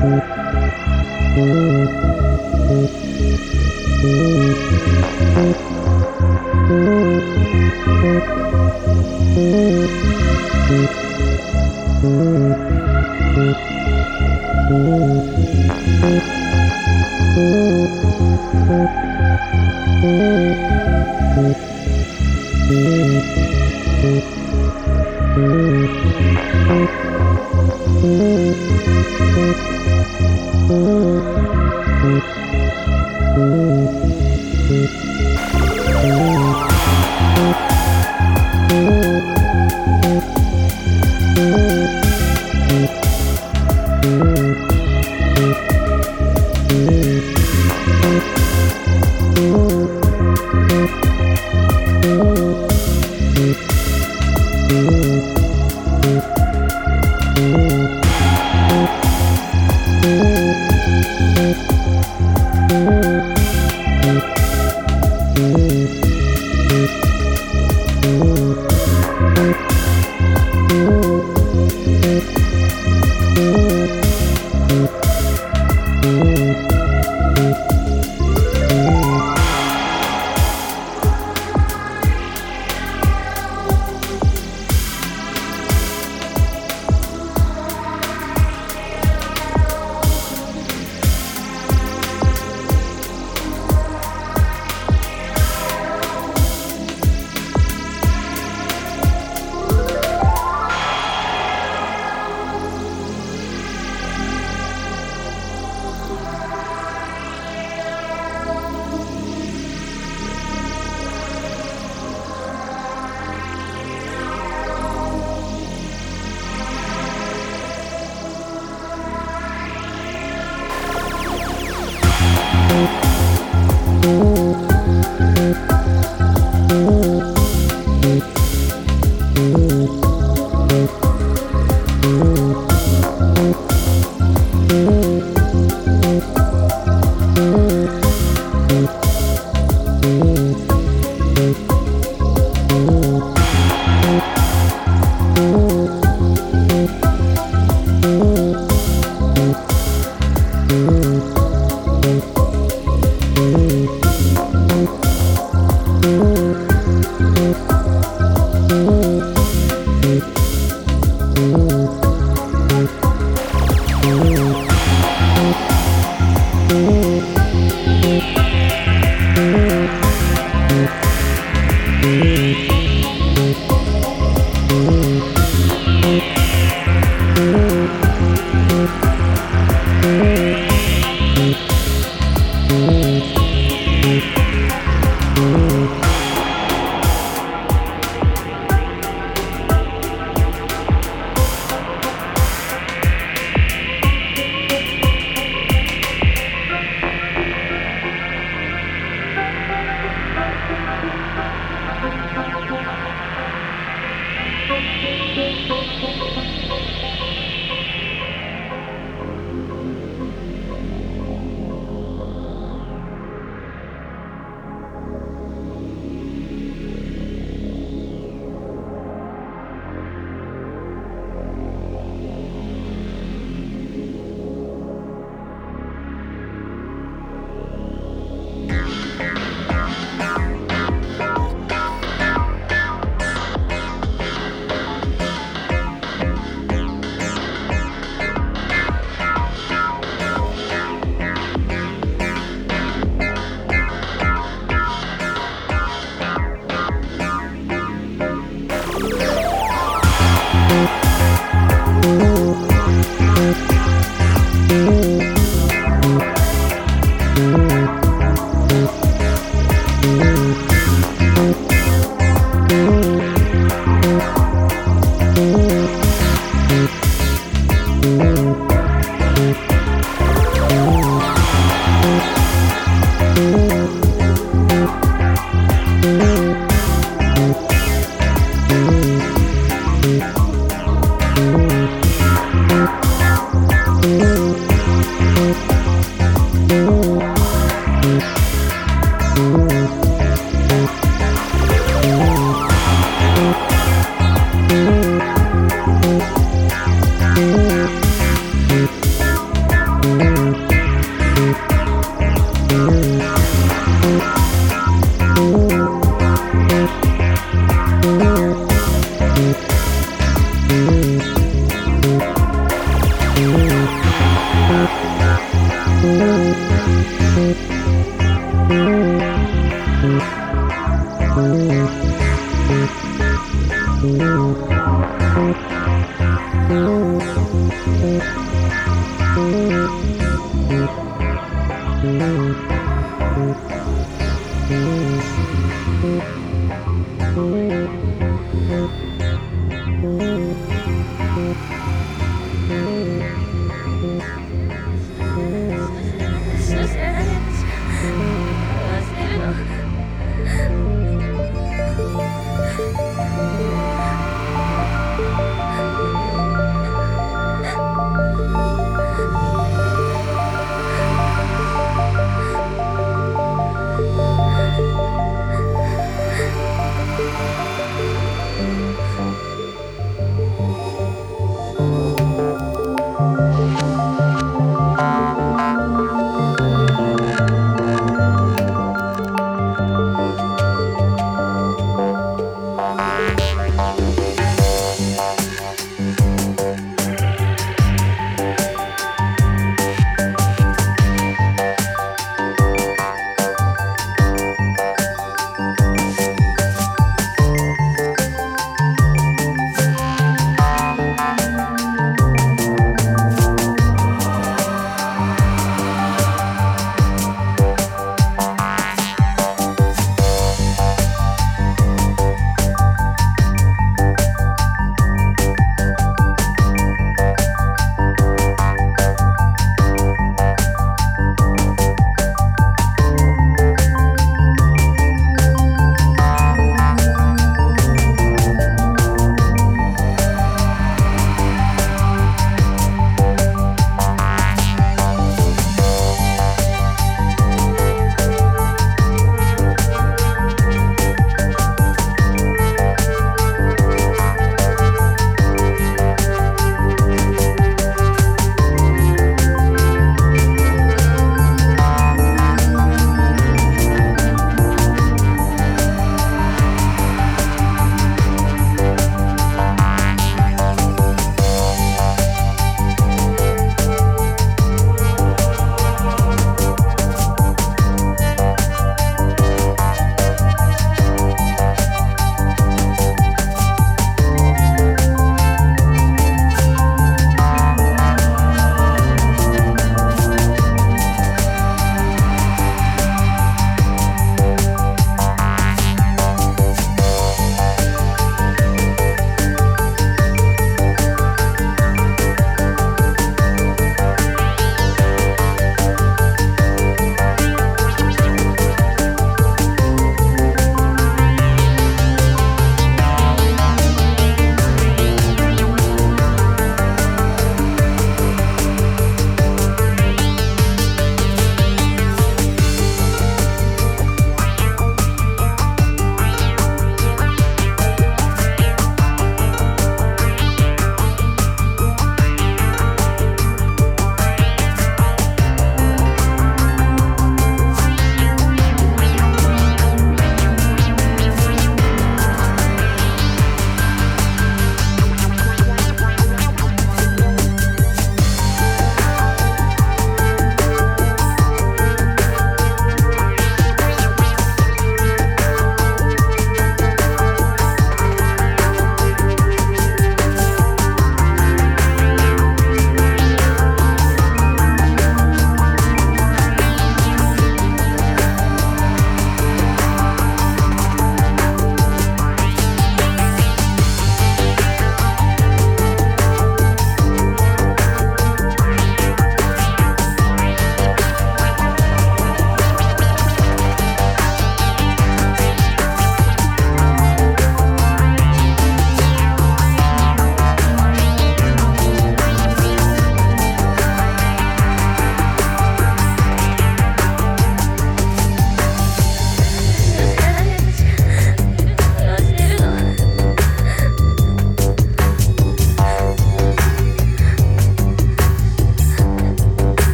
Thank you.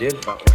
did. But